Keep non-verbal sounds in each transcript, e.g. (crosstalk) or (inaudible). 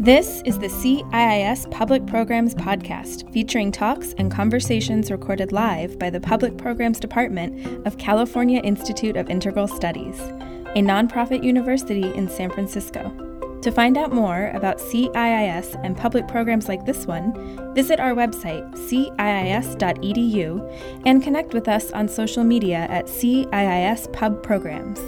This is the CIIS Public Programs Podcast, featuring talks and conversations recorded live by the Public Programs Department of California Institute of Integral Studies, a nonprofit university in San Francisco. To find out more about CIIS and public programs like this one, visit our website, ciis.edu, and connect with us on social media at CIIS Pub Programs.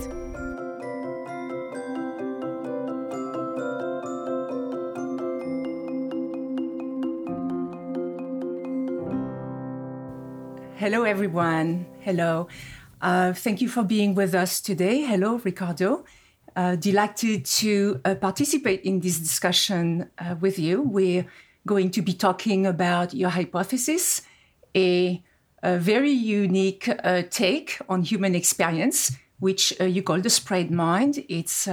Hello, everyone. Hello. Uh, thank you for being with us today. Hello, Riccardo. Uh, delighted to uh, participate in this discussion uh, with you. We're going to be talking about your hypothesis, a, a very unique uh, take on human experience, which uh, you call the spread mind. It's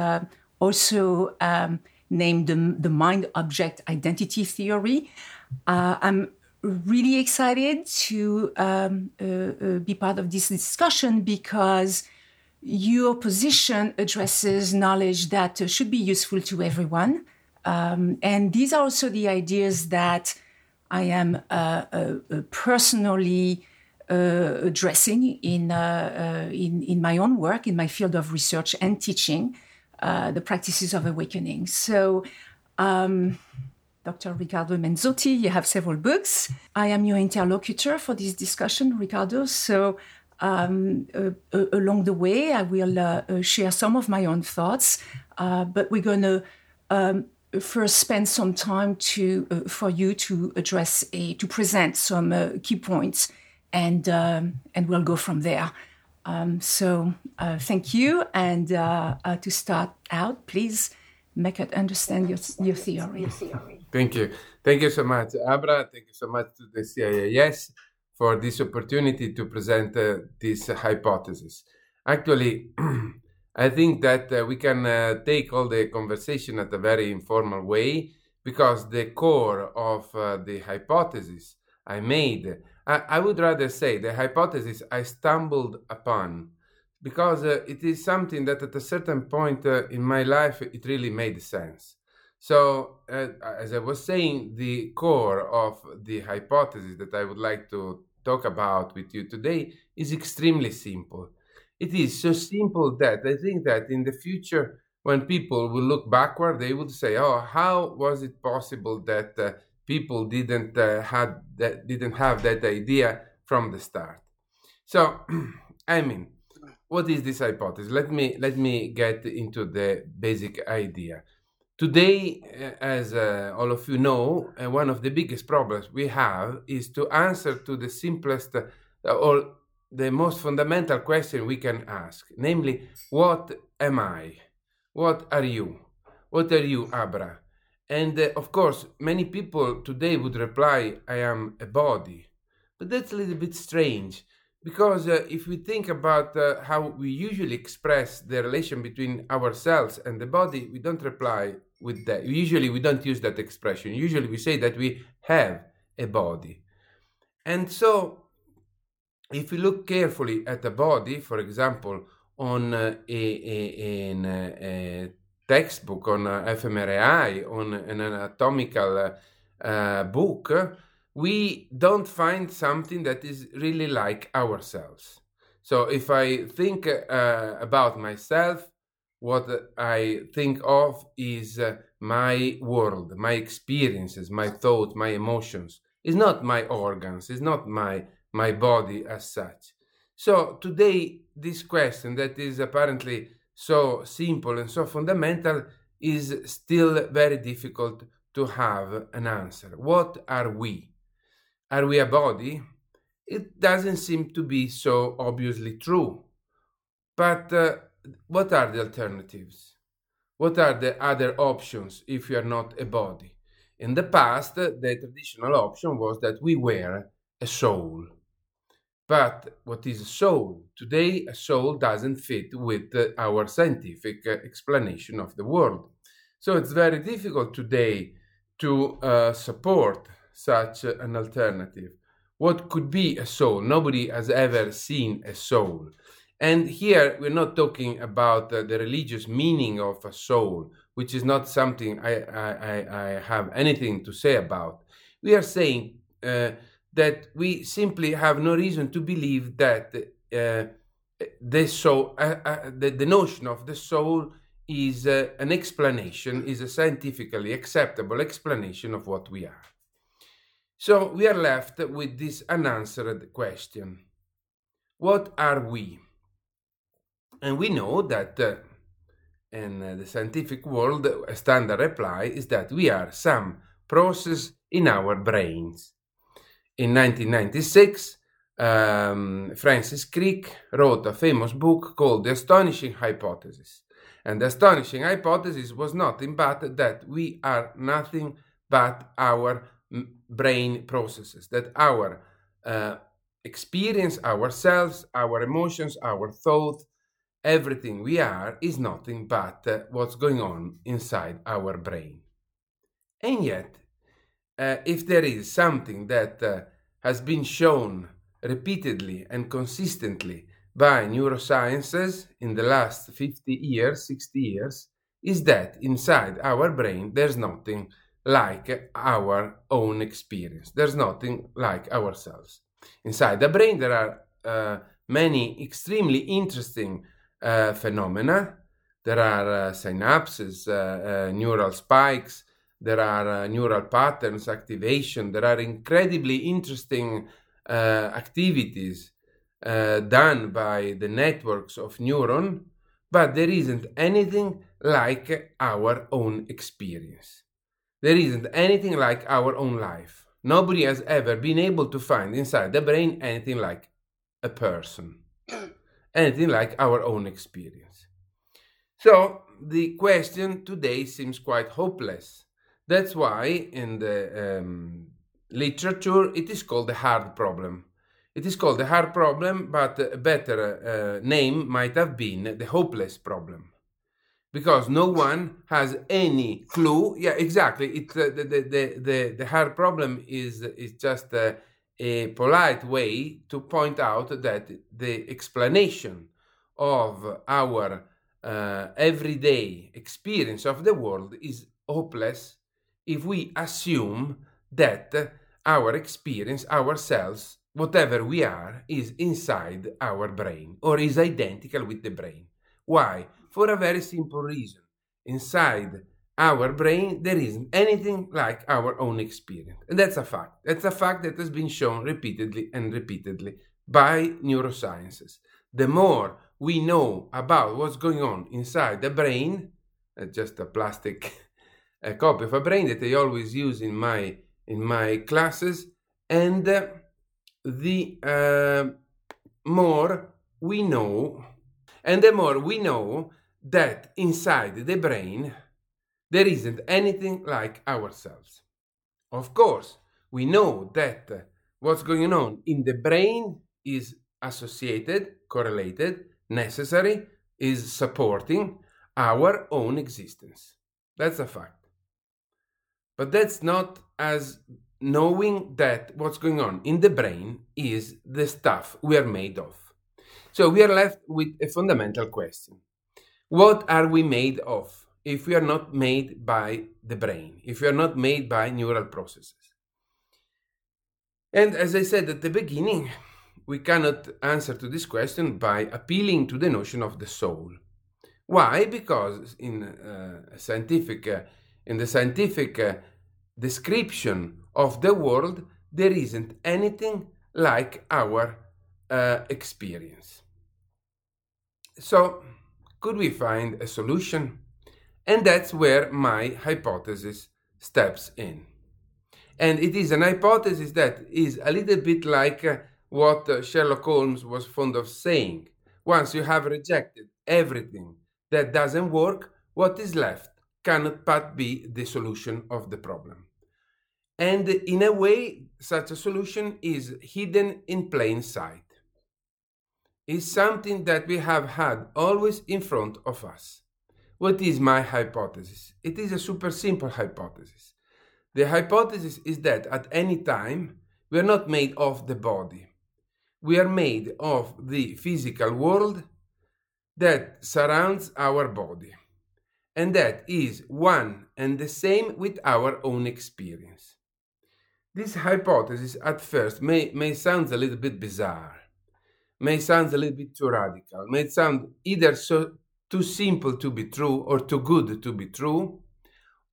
also um, named the, the mind object identity theory. I'm really excited to um, uh, uh, be part of this discussion because your position addresses knowledge that uh, should be useful to everyone. Um, and these are also the ideas that I am uh, personally addressing in, in, in, my own work, in my field of research and teaching, the practices of awakening. So, um, Dr. Riccardo Manzotti. You have several books. I am your interlocutor for this discussion, Riccardo. So, um, uh, uh, along the way, I will uh, uh share some of my own thoughts, uh, but we're going to um, first spend some time to uh, for you to address a to present some key points, and um, and we'll go from there. Um, so, thank you, and to start out, please make it understand your your theory. Your theory. Thank you. Thank you so much, Abra. Thank you so much to the CIIS for this opportunity to present uh, this hypothesis. Actually, (clears throat) I think that uh, we can uh, take all the conversation at a very informal way because the core of uh, the hypothesis I made, I, I, would rather say the hypothesis I stumbled upon because uh, it is something that at a certain point uh, in my life it really made sense so, uh, as I was saying, the core of the hypothesis that I would like to talk about with you today is extremely simple. It is so simple that I think that in the future, when people will look backward, they would say, "Oh, how was it possible that uh, people didn't uh, had that didn't have that idea from the start?" So, (clears throat) I mean, what is this hypothesis? Let me let me get into the basic idea. Today, uh, as uh, all of you know, uh, one of the biggest problems we have is to answer to the simplest uh, or the most fundamental question we can ask, namely, what am I? What are you? What are you, Abra? And of course, many people today would reply, I am a body. But that's a little bit strange because uh, if we think about uh, how we usually express the relation between ourselves and the body, we don't reply with that. Usually, we don't use that expression. Usually, we say that we have a body. And so, if we look carefully at a body, for example, on uh, a, a, in a, a textbook, on fMRI, on an anatomical uh, book, we don't find something that is really like ourselves. So if I think uh, about myself, what I think of is uh, my world, my experiences, my thoughts, my emotions. It's not my organs, it's not my, my body as such. So today, this question that is apparently so simple and so fundamental is still very difficult to have an answer. What are we? Are we a body? It doesn't seem to be so obviously true. But uh, what are the alternatives? What are the other options if you are not a body? In the past, the traditional option was that we were a soul. But what is a soul? Today, a soul doesn't fit with our scientific explanation of the world. So it's very difficult today to uh, support such an alternative. What could be a soul? Nobody has ever seen a soul. And here we're not talking about uh, the religious meaning of a soul, which is not something I, I, I have anything to say about. We are saying uh, that we simply have no reason to believe that uh, the soul, uh, uh, the, the, notion of the soul is uh, an explanation, is a scientifically acceptable explanation of what we are. So we are left with this unanswered question What are we? And we know that uh, in uh, the scientific world, a standard reply is that we are some process in our brains. In 1996, um, Francis Crick wrote a famous book called The Astonishing Hypothesis. And the astonishing hypothesis was nothing but that we are nothing but our brain processes, that our uh, experience, ourselves, our emotions, our thoughts, everything we are is nothing but uh, what's going on inside our brain. And yet, uh, if there is something that uh, has been shown repeatedly and consistently by neurosciences in the last 50 years, 60 years, is that inside our brain there's nothing like our own experience. There's nothing like ourselves. Inside the brain, there are uh, many extremely interesting uh, phenomena. There are uh, synapses, uh, neural spikes, there are neural patterns, activation, there are incredibly interesting activities done by the networks of neuron, but there isn't anything like our own experience. There isn't anything like our own life. Nobody has ever been able to find inside the brain anything like a person (clears throat) anything like our own experience. So the question today seems quite hopeless. That's why in the um, literature it is called the hard problem. It is called the hard problem, but a better uh, name might have been the hopeless problem. Because no one has any clue. Yeah, exactly. It, uh, the, the, the, the, hard problem is, is just uh, a polite way to point out that the explanation of our uh, everyday experience of the world is hopeless if we assume that our experience, ourselves, whatever we are, is inside our brain or is identical with the brain. Why? For a very simple reason. Inside our brain, there isn't anything like our own experience. And that's a fact. That's a fact that has been shown repeatedly and repeatedly by neurosciences. The more we know about what's going on inside the brain, uh, just a plastic (laughs) a copy of a brain that I always use in my in my classes, and uh, the uh, more we know, and the more we know that inside the brain there isn't anything like ourselves. Of course, we know that uh, what's going on in the brain is associated, correlated, necessary, is supporting our own existence. That's a fact. But that's not as knowing that what's going on in the brain is the stuff we are made of. So we are left with a fundamental question What are we made of? If we are not made by the brain, if we are not made by neural processes. And as I said at the beginning, we cannot answer to this question by appealing to the notion of the soul. Why? Because in uh, scientific, uh, in the scientific uh, description of the world, there isn't anything like our uh, experience. So, could we find a solution? And that's where my hypothesis steps in. And it is an hypothesis that is a little bit like uh, what uh, Sherlock Holmes was fond of saying. Once you have rejected everything that doesn't work, what is left cannot but be the solution of the problem. And in a way, such a solution is hidden in plain sight. It's something that we have had always in front of us. What is my hypothesis? It is a super simple hypothesis. The hypothesis is that at any time we are not made of the body. we are made of the physical world that surrounds our body, and that is one and the same with our own experience. This hypothesis at first may, may sound a little bit bizarre, may sound a little bit too radical, may sound either so too simple to be true or too good to be true,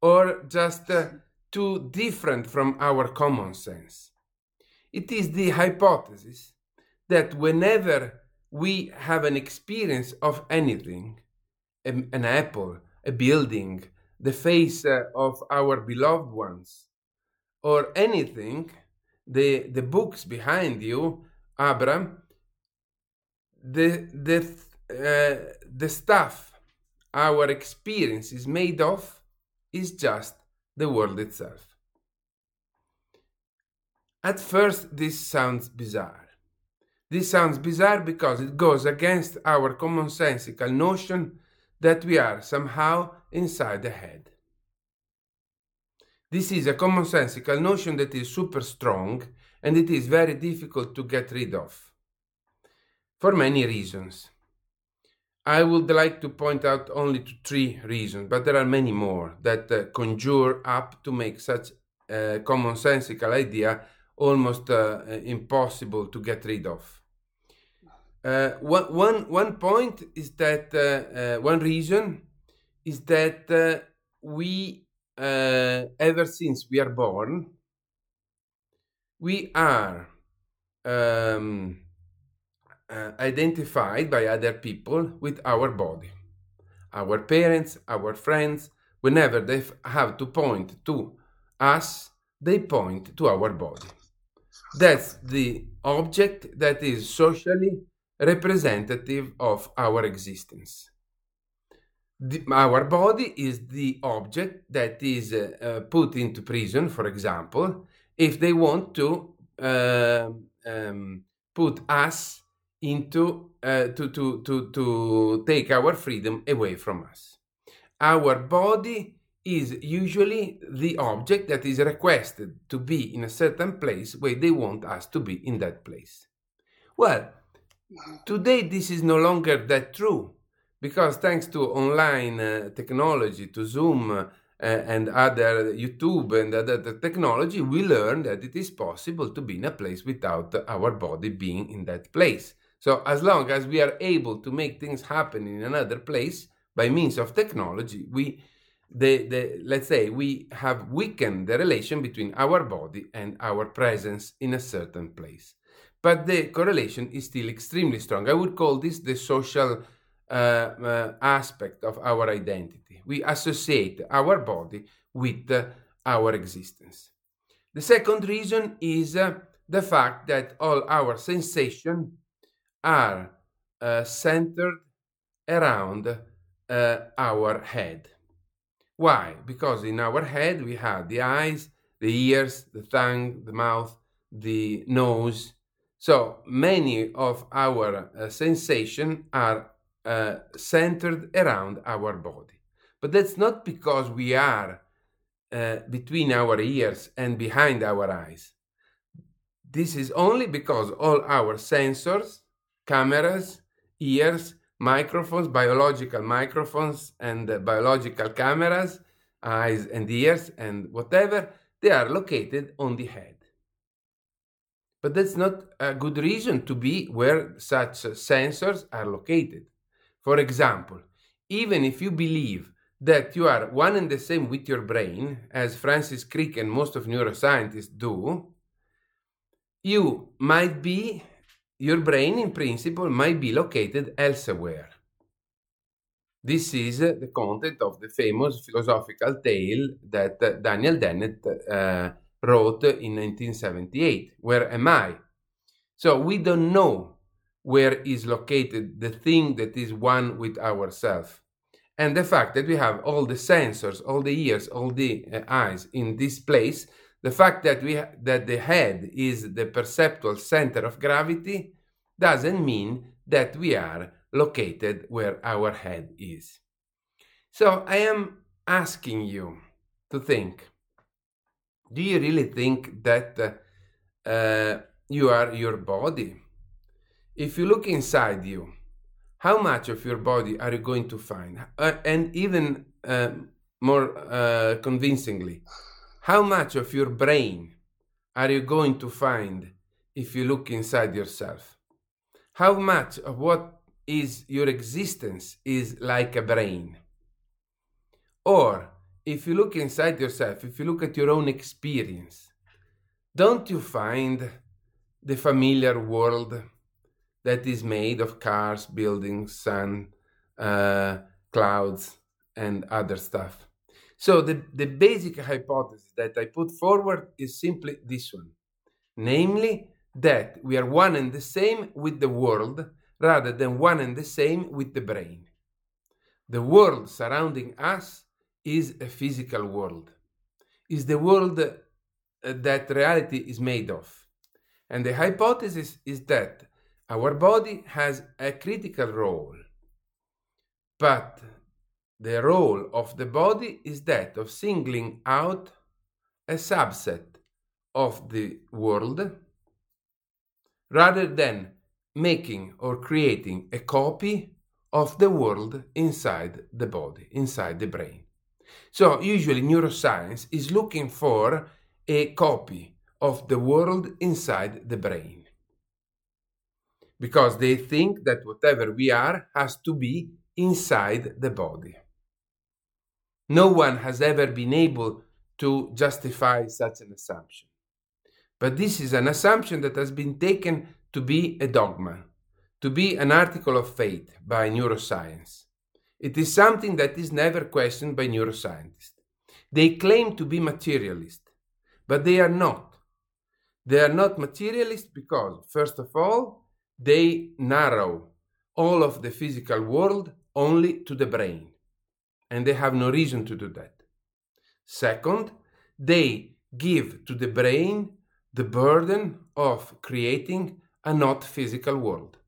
or just uh, too different from our common sense. It is the hypothesis that whenever we have an experience of anything, an, apple, a building, the face uh, of our beloved ones, or anything, the, the books behind you, Abram, the, the, uh, the stuff our experience is made of is just the world itself. At first, this sounds bizarre. This sounds bizarre because it goes against our commonsensical notion that we are somehow inside the head. This is a commonsensical notion that is super strong and it is very difficult to get rid of for many reasons. I would like to point out only to three reasons, but there are many more that uh, conjure up to make such a commonsensical idea almost uh, impossible to get rid of. Uh, one, one, one point is that uh, uh, one reason is that uh, we, ever since we are born, we are um, uh, identified by other people with our body. Our parents, our friends, whenever they have to point to us, they point to our body. That's the object that is socially representative of our existence. The, our body is the object that is uh, uh, put into prison, for example, if they want to uh, um, put us into uh, to, to, to, to take our freedom away from us. Our body is usually the object that is requested to be in a certain place where they want us to be in that place. Well, today this is no longer that true because thanks to online uh, technology, to Zoom uh, and other YouTube and other technology, we learn that it is possible to be in a place without our body being in that place. So as long as we are able to make things happen in another place by means of technology, we the, the let's say we have weakened the relation between our body and our presence in a certain place. But the correlation is still extremely strong. I would call this the social uh, uh, aspect of our identity. We associate our body with uh, our existence. The second reason is uh, the fact that all our sensation are uh, centered around uh, our head. Why? Because in our head we have the eyes, the ears, the tongue, the mouth, the nose. So many of our uh, sensations are uh, centered around our body. But that's not because we are uh, between our ears and behind our eyes. This is only because all our sensors cameras, ears, microphones, biological microphones, and uh, biological cameras, eyes and ears, and whatever, they are located on the head. But that's not a good reason to be where such sensors are located. For example, even if you believe that you are one and the same with your brain, as Francis Crick and most of neuroscientists do, you might be your brain in principle might be located elsewhere. This is the content of the famous philosophical tale that Daniel Dennett uh, wrote in 1978. Where am I? So we don't know where is located the thing that is one with ourself. And the fact that we have all the sensors, all the ears, all the uh, eyes in this place the fact that we ha- that the head is the perceptual center of gravity doesn't mean that we are located where our head is. So I am asking you to think do you really think that uh, you are your body? if you look inside you, how much of your body are you going to find? Uh, and even uh, more uh, convincingly, how much of your brain are you going to find if you look inside yourself? How much of what is your existence is like a brain? Or if you look inside yourself, if you look at your own experience, don't you find the familiar world that is made of cars, buildings, sun, uh, clouds, and other stuff. So the, the basic hypothesis that I put forward is simply this one, namely that we are one and the same with the world rather than one and the same with the brain. The world surrounding us is a physical world, is the world uh, that reality is made of. And the hypothesis is that our body has a critical role, but the role of the body is that of singling out a subset of the world rather than making or creating a copy of the world inside the body, inside the brain. So, usually, neuroscience is looking for a copy of the world inside the brain because they think that whatever we are has to be inside the body. No one has ever been able to justify such an assumption. But this is an assumption that has been taken to be a dogma, to be an article of faith by neuroscience. It is something that is never questioned by neuroscientists. They claim to be materialist, but they are not. They are not materialist because, first of all, they narrow all of the physical world only to the brain, and they have no reason to do that. Second, they give to the brain the burden of creating a not physical world.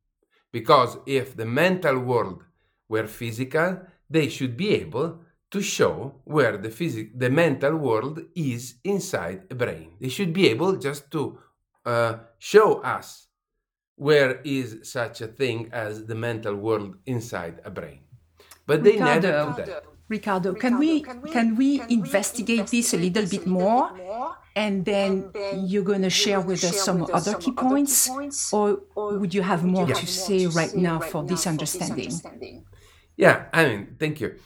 Because if the mental world were physical, they should be able to show where the, phys- the mental world is inside a brain. They should be able just to uh, show us where is such a thing as the mental world inside a brain. But they Riccardo, never do that. Riccardo, can we can we investigate this a little bit more, and then you're going to share with us some other key points, or would you have more to say right now for this understanding? Yeah, I mean, thank you.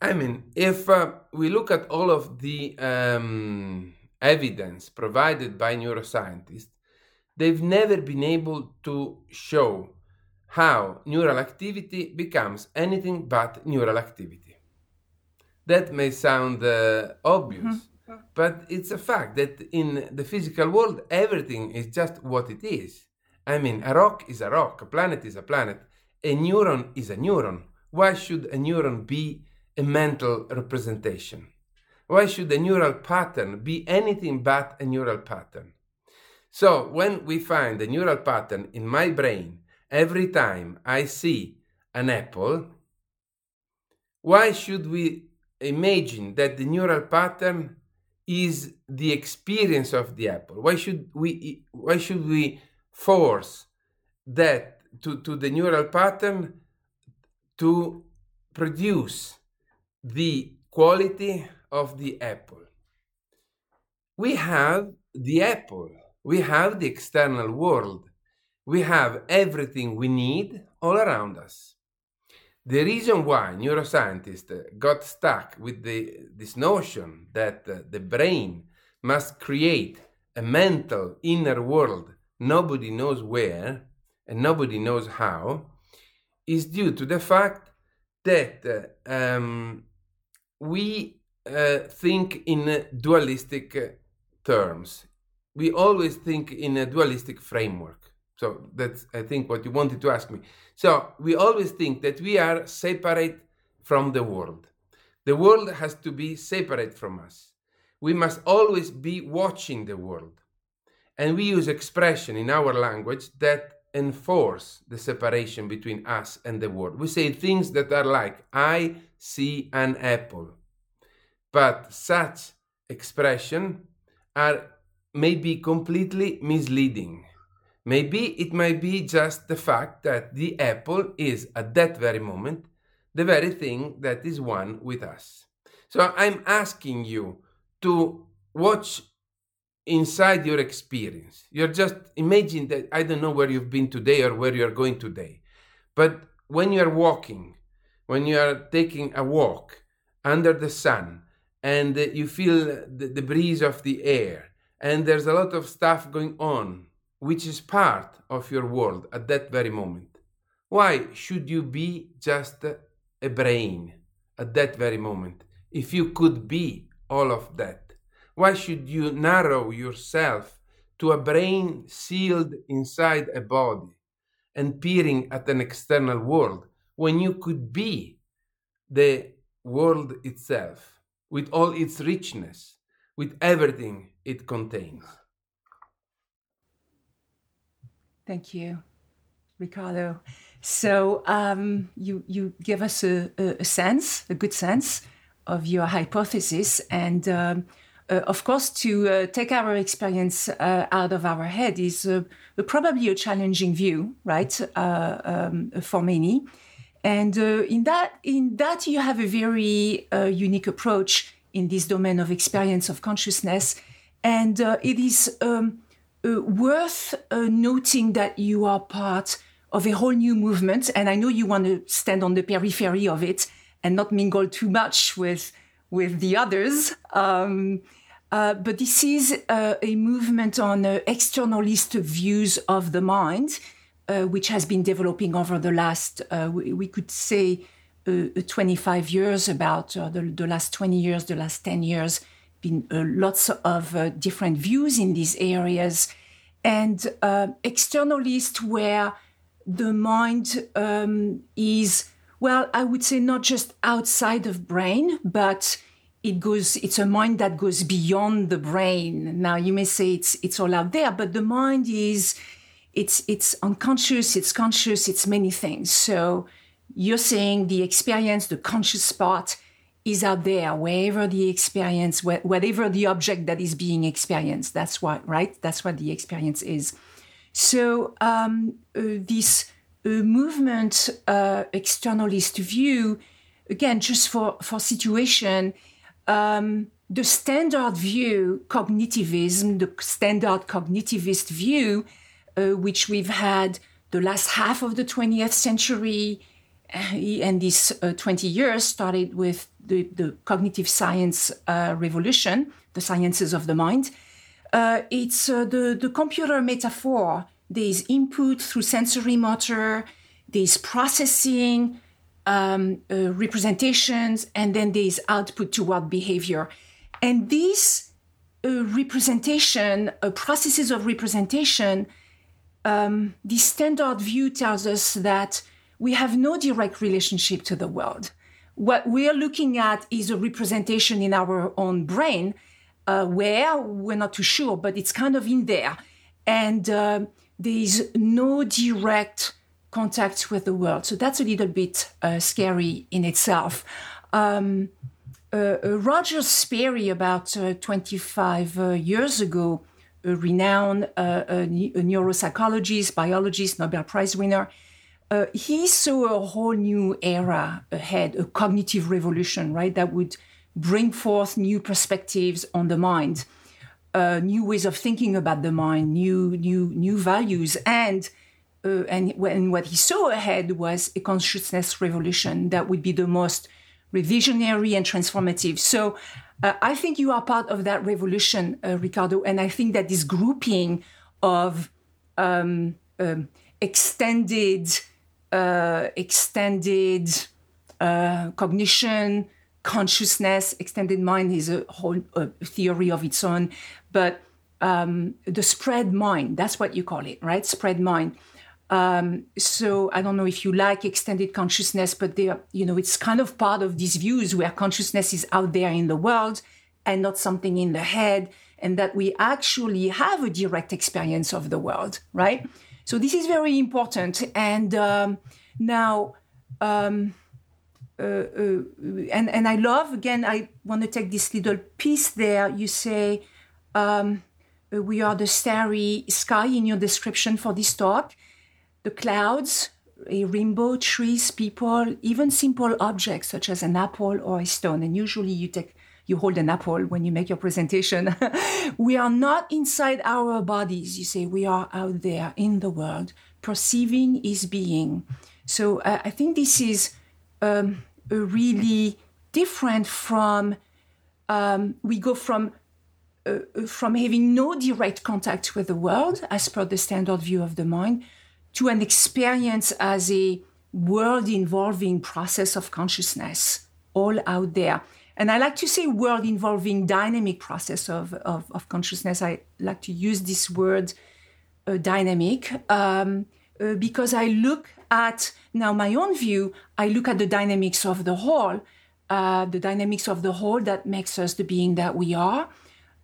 I mean, if uh, we look at all of the um, evidence provided by neuroscientists, they've never been able to show how neural activity becomes anything but neural activity. That may sound uh, obvious, mm-hmm. but it's a fact that in the physical world, everything is just what it is. I mean, a rock is a rock, a planet is a planet, a neuron is a neuron. Why should a neuron be a mental representation? Why should a neural pattern be anything but a neural pattern? So when we find a neural pattern in my brain every time I see an apple, why should we imagine that the neural pattern is the experience of the apple? Why should we why should we force that to, to the neural pattern to produce the quality of the apple? We have the apple we have the external world. We have everything we need all around us. The reason why neuroscientists got stuck with the, this notion that uh, the brain must create a mental inner world nobody knows where and nobody knows how is due to the fact that uh, um, we uh, think in dualistic terms we always think in a dualistic framework. So that's, I think, what you wanted to ask me. So we always think that we are separate from the world. The world has to be separate from us. We must always be watching the world. And we use expression in our language that enforce the separation between us and the world. We say things that are like, I see an apple. But such expression are may be completely misleading Maybe it might be just the fact that the apple is at that very moment the very thing that is one with us. So I'm asking you to watch inside your experience. You're just imagine that I don't know where you've been today or where you're going today. But when you're walking, when you are taking a walk under the sun and you feel the, the breeze of the air and there's a lot of stuff going on which is part of your world at that very moment. Why should you be just a brain at that very moment if you could be all of that? Why should you narrow yourself to a brain sealed inside a body and peering at an external world when you could be the world itself with all its richness, with everything it contains? Thank you, Riccardo. So um, you you give us a, a, sense, a good sense of your hypothesis, and um, uh, of course, to uh, take our experience uh, out of our head is uh, probably a challenging view, right, uh, um, for many. And uh, in that, in that, you have a very unique approach in this domain of experience of consciousness, and it is um, worth noting that you are part of a whole new movement. And I know you want to stand on the periphery of it and not mingle too much with with the others. Um, uh, but this is uh, a movement on uh, externalist views of the mind, uh, which has been developing over the last, uh, we, we, could say, uh, 25 years, about the, the, last 20 years, the last 10 years, been uh, lots of uh, different views in these areas. And uh, externalist, where the mind um, is, well, I would say not just outside of brain, but it goes it's a mind that goes beyond the brain now you may say it's it's all out there but the mind is it's it's unconscious it's conscious it's many things so you're saying the experience the conscious part is out there wherever the experience whatever the object that is being experienced. That's what right? That's what the experience is. So um, uh, this uh, movement uh, externalist view again just for for situation um, the standard view, cognitivism, the standard cognitivist view, uh, which we've had the last half of the 20th century and these uh, 20 years started with the, the cognitive science uh, revolution, the sciences of the mind. Uh, it's uh, the, the computer metaphor. There's input through sensory motor, there's processing, um, uh, representations, and then there's output toward behavior. And these uh, representation, processes of representation, um, the standard view tells us that we have no direct relationship to the world. What we're looking at is a representation in our own brain, uh, where we're not too sure, but it's kind of in there. And uh, there is no direct contact with the world. So that's a little bit uh, scary in itself. Um, uh, uh Roger Sperry, about uh, 25 uh, years ago, a renowned a neuropsychologist, biologist, Nobel Prize winner, he saw a whole new era ahead, a cognitive revolution, right? That would bring forth new perspectives on the mind, new ways of thinking about the mind, new new new values, and uh, and when what he saw ahead was a consciousness revolution that would be the most revisionary and transformative. So uh, I think you are part of that revolution, uh, Riccardo, and I think that this grouping of um, um, extended, uh, extended uh, cognition, consciousness, extended mind is a whole theory of its own, but um, the spread mind, that's what you call it, right? Spread mind um, so I don't know if you like extended consciousness, but they are, you know, it's kind of part of these views where consciousness is out there in the world and not something in the head, and that we actually have a direct experience of the world, right? So this is very important. And um, now, um, uh, uh, and and I love again. I want to take this little piece there. You say um, we are the starry sky in your description for this talk, the clouds, a rainbow, trees, people, even simple objects such as an apple or a stone. And usually you take you hold an apple when you make your presentation. (laughs) we are not inside our bodies. You say we are out there in the world. Perceiving is being. So uh, I think this is um, really different from um, we go from uh, from having no direct contact with the world as per the standard view of the mind to an experience as a world involving process of consciousness all out there. And I like to say world involving dynamic process of, of, of consciousness. I like to use this word uh, dynamic um, uh, because I look at now my own view, I look at the dynamics of the whole, uh, the dynamics of the whole that makes us the being that we are,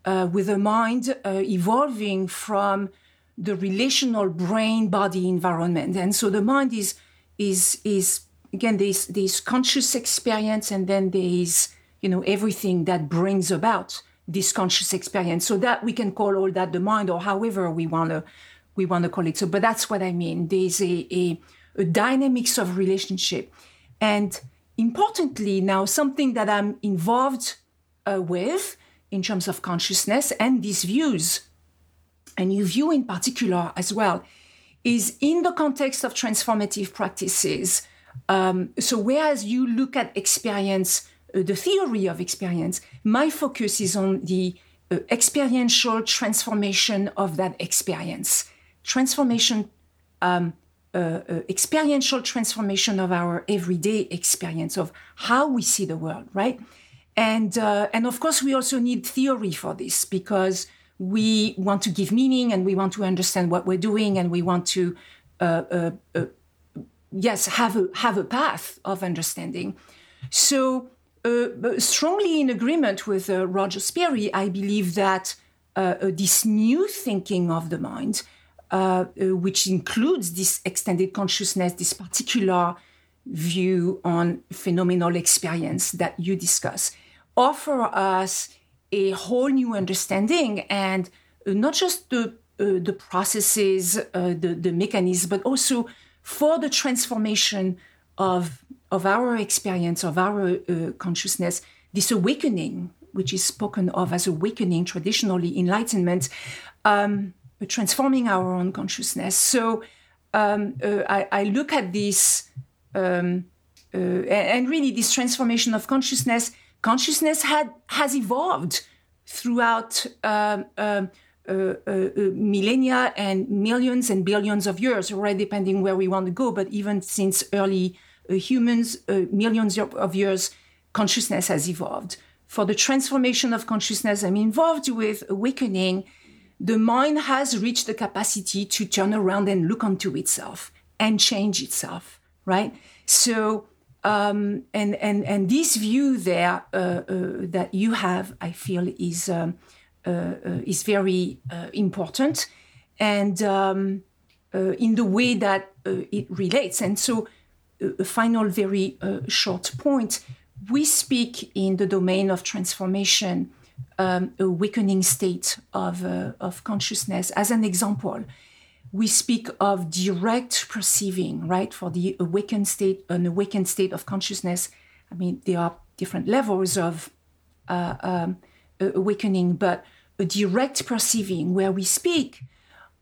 uh, with a mind uh, evolving from the relational brain body environment. And so the mind is is is again this this conscious experience and then there is you know everything that brings about this conscious experience. So that we can call all that the mind or however we wanna we wanna call it. So but that's what I mean. There's a, a, a dynamics of relationship. And importantly now something that I'm involved uh, with in terms of consciousness and these views and you view in particular as well, is in the context of transformative practices. Um, so, whereas you look at experience, the theory of experience, my focus is on the uh, experiential transformation of that experience. Transformation, um, uh, uh experiential transformation of our everyday experience of how we see the world, right? And uh, and of course, we also need theory for this because we want to give meaning and we want to understand what we're doing and we want to uh, uh, uh, yes have a have a path of understanding so uh, strongly in agreement with uh, roger sperry i believe that uh, this new thinking of the mind which includes this extended consciousness this particular view on phenomenal experience that you discuss offer us a whole new understanding and uh, not just the uh, the processes, uh, the the mechanisms, but also for the transformation of of our experience, of our uh, consciousness, this awakening, which is spoken of as awakening traditionally, enlightenment, um, transforming our own consciousness. So um, uh, I, I, look at this, um, uh, and really this transformation of consciousness consciousness had has evolved throughout um, um, uh, uh, uh, millennia and millions and billions of years, right? Depending where we want to go, but even since early humans, uh, millions of years, consciousness has evolved. For the transformation of consciousness, I'm involved with awakening. The mind has reached the capacity to turn around and look onto itself and change itself, right? So um, and and and this view there uh, uh, that you have, I feel, is um, uh, uh is very uh, important, and um, uh, in the way that it relates. And so, a final, very short point: we speak in the domain of transformation, um, weakening state of of consciousness, as an example we speak of direct perceiving, right? For the awakened state, an awakened state of consciousness. I mean, there are different levels of uh, um, awakening, but a direct perceiving, where we speak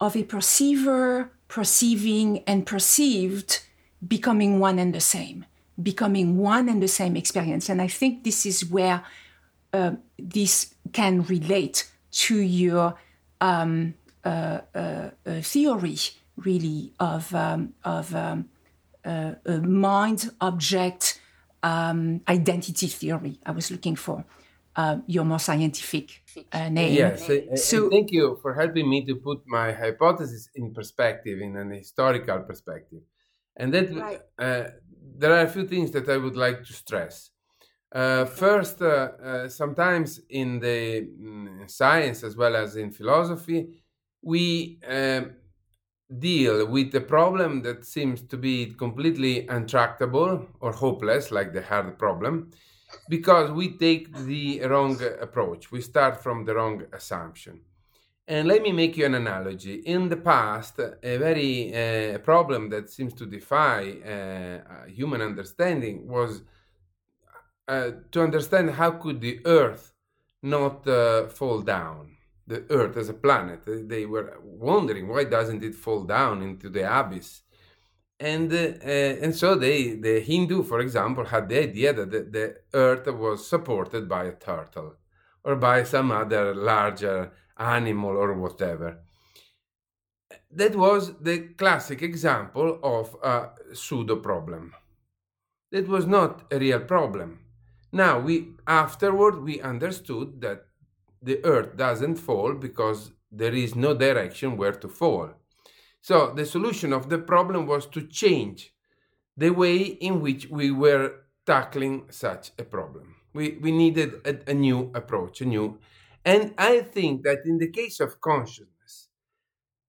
of a perceiver perceiving and perceived becoming one and the same, becoming one and the same experience. And I think this is where uh, this can relate to your um, uh, uh, theory, really, of, um, of um, uh, mind object um, identity theory. I was looking for your more scientific name. Yes, so, thank you for helping me to put my hypothesis in perspective, in an historical perspective. And that right. there are a few things that I would like to stress. Uh, first, uh, uh, sometimes in the mm, science as well as in philosophy, we um, deal with a problem that seems to be completely untractable or hopeless, like the hard problem, because we take the wrong approach. We start from the wrong assumption. And let me make you an analogy. In the past, a very uh, problem that seems to defy uh, human understanding was uh, to understand how could the Earth not fall down. The Earth as a planet, they were wondering why doesn't it fall down into the abyss and and so they the Hindu, for example, had the idea that the, the, earth was supported by a turtle or by some other larger animal or whatever. That was the classic example of a pseudo problem. It was not a real problem. Now we afterward we understood that the earth doesn't fall because there is no direction where to fall so the solution of the problem was to change the way in which we were tackling such a problem. We, we needed a, a new approach, a new. And I think that in the case of consciousness,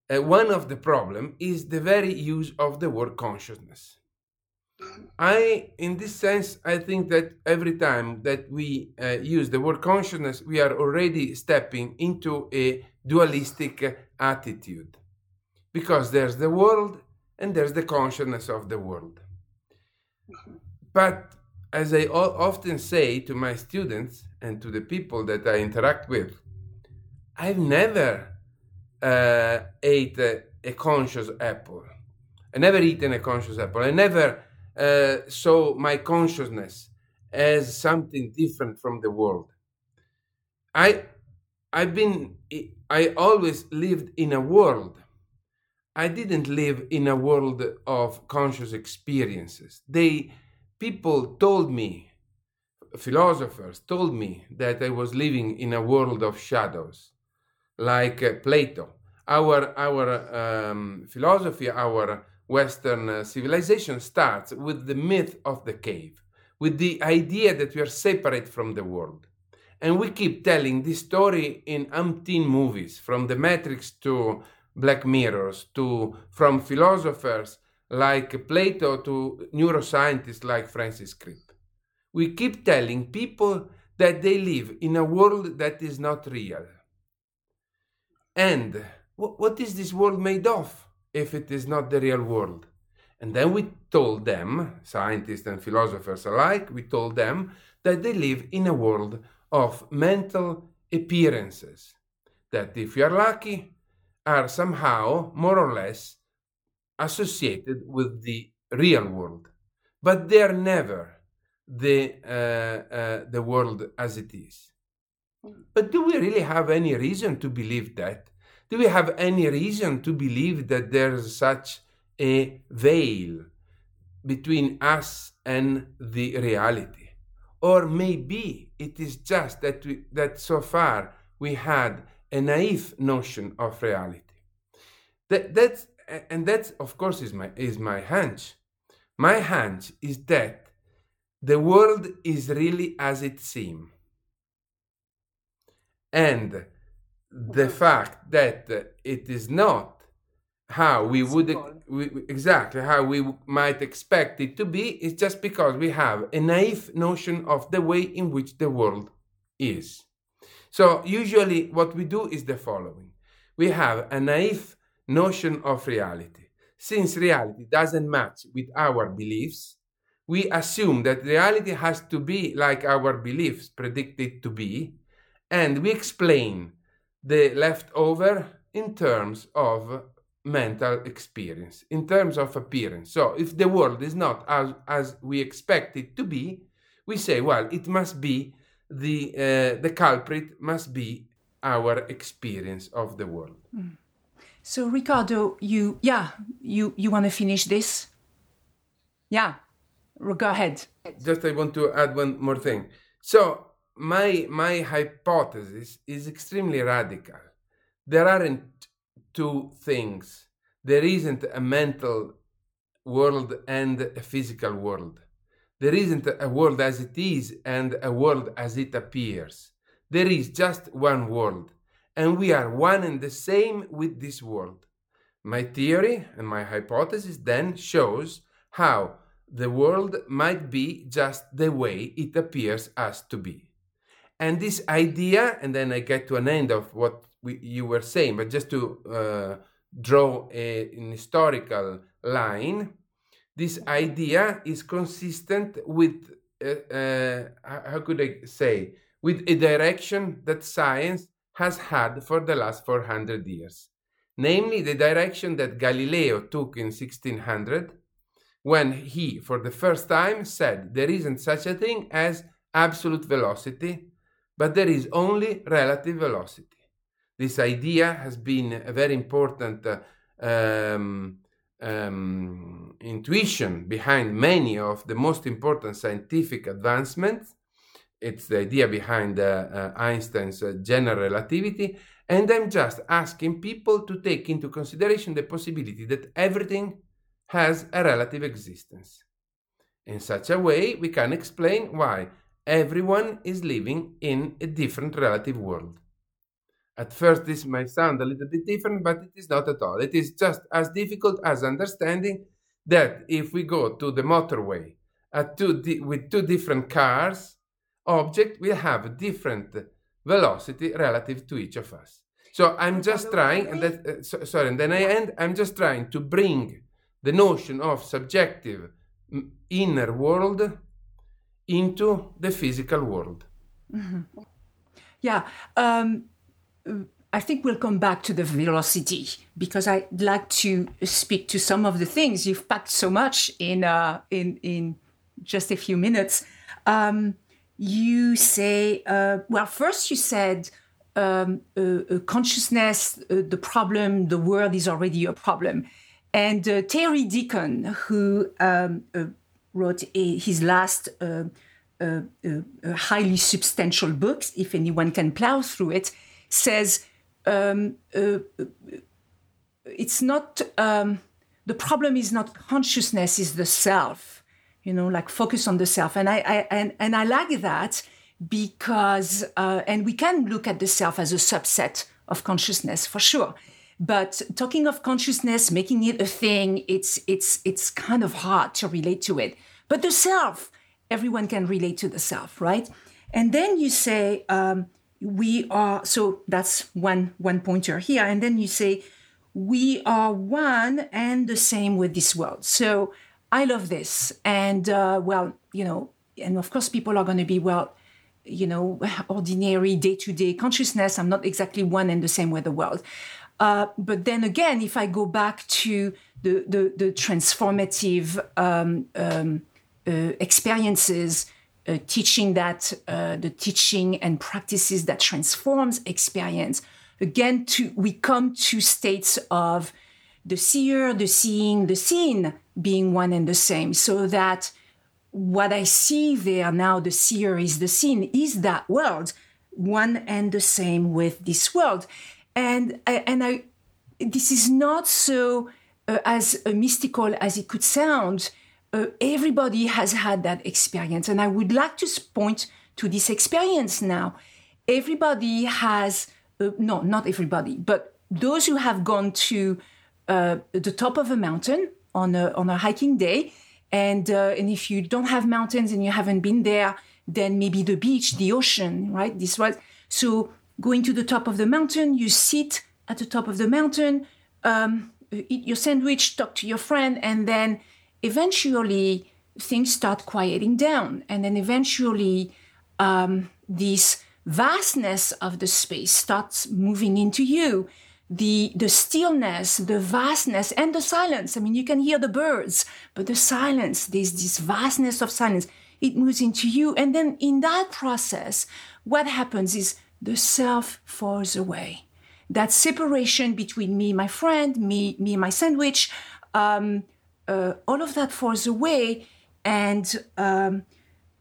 uh, one of the problem is the very use of the word consciousness. I, in this sense, I think that every time that we uh, use the word consciousness, we are already stepping into a dualistic attitude because there's the world and there's the consciousness of the world. But as I often say to my students and to the people that I interact with, I've never uh, ate a, a, conscious apple. I never eaten a conscious apple. I never uh, saw my consciousness as something different from the world. I, I've been, I always lived in a world I didn't live in a world of conscious experiences. They people told me, philosophers told me that I was living in a world of shadows, like uh, Plato. Our our um, philosophy, our Western uh, civilization starts with the myth of the cave, with the idea that we are separate from the world. And we keep telling this story in umpteen movies, from The Matrix to Black Mirrors to from philosophers like Plato to neuroscientists like Francis Crick. We keep telling people that they live in a world that is not real. And what is this world made of if it is not the real world? And then we told them, scientists and philosophers alike, we told them that they live in a world of mental appearances. That if you are lucky, are somehow more or less associated with the real world, but they are never the uh, uh, the world as it is. But do we really have any reason to believe that? Do we have any reason to believe that there's such a veil between us and the reality? Or maybe it is just that we, that so far we had a naive notion of reality. That, that's and that of course is my is my hunch. My hunch is that the world is really as it seems. And the fact that it is not how we would we, exactly how we might expect it to be is just because we have a naive notion of the way in which the world is. So usually what we do is the following. We have a naive notion of reality. Since reality doesn't match with our beliefs, we assume that reality has to be like our beliefs predict it to be, and we explain the leftover in terms of mental experience, in terms of appearance. So if the world is not as, as we expect it to be, we say, well, it must be the, uh, the culprit must be our experience of the world. Mm. So Riccardo, you yeah, you you want to finish this? Yeah, go ahead. Just I want to add one more thing. So my my hypothesis is extremely radical. There aren't two things. There isn't a mental world and a physical world. There isn't a world as it is and a world as it appears. There is just one world, and we are one and the same with this world. My theory and my hypothesis then shows how the world might be just the way it appears us to be. And this idea, and then I get to an end of what we, you were saying, but just to uh, draw a, an historical line, this idea is consistent with, uh, uh, how could I say, with a direction that science has had for the last 400 years. Namely, the direction that Galileo took in 1600 when he, for the first time, said there isn't such a thing as absolute velocity, but there is only relative velocity. This idea has been a very important uh, um, um, intuition behind many of the most important scientific advancements. It's the idea behind uh, uh, Einstein's uh, general relativity. And I'm just asking people to take into consideration the possibility that everything has a relative existence. In such a way, we can explain why everyone is living in a different relative world. At first, this might sound a little bit different, but it is not at all. It is just as difficult as understanding that if we go to the motorway two di- with two different cars, object will have a different velocity relative to each of us. So I'm just trying, and that, uh, so, sorry, and then I end. I'm just trying to bring the notion of subjective inner world into the physical world. Mm-hmm. Yeah. Um, I think we'll come back to the velocity because I'd like to speak to some of the things you've packed so much in uh, in in just a few minutes. Um, you say, uh, well, first you said um, uh, uh consciousness, uh, the problem, the world is already a problem, and uh, Terry Deacon, who um, wrote a, his last. highly substantial books, if anyone can plow through it, says um, uh, it's not um, the problem is not consciousness is the self you know like focus on the self. And i, I and, and i like that because uh, and we can look at the self as a subset of consciousness for sure. But talking of consciousness making it a thing it's it's it's kind of hard to relate to it. But the self everyone can relate to the self right? And then you say um, we are so that's one one pointer here. And then you say we are one and the same with this world. So i love this. And uh, well you know and of course people are going to be well you know (laughs) ordinary day-to-day consciousness. I'm not exactly one and the same with the world. Uh, but then again if i go back to the the, the transformative um, um, uh, experiences uh, teaching that uh, the teaching and practices that transforms experience again to we come to states of the seer the seeing the seen being one and the same so that what i see there now the seer is the seen is that world one and the same with this world and and i this is not so uh, as mystical as it could sound uh, everybody has had that experience. And I would like to point to this experience now. Everybody has, uh, no, not everybody, but those who have gone to uh, the top of a mountain on a, on a hiking day. And, uh, and if you don't have mountains and you haven't been there, then maybe the beach, the ocean, right? This was so going to the top of the mountain, you sit at the top of the mountain, um, eat your sandwich, talk to your friend, and then eventually things start quieting down. And then eventually um, this vastness of the space starts moving into you. The, the stillness, the vastness, and the silence. I mean, you can hear the birds, but the silence, there's this vastness of silence. It moves into you. And then in that process, what happens is the self falls away. That separation between me, my friend, me, me, my sandwich, um, uh, all of that falls away, and um,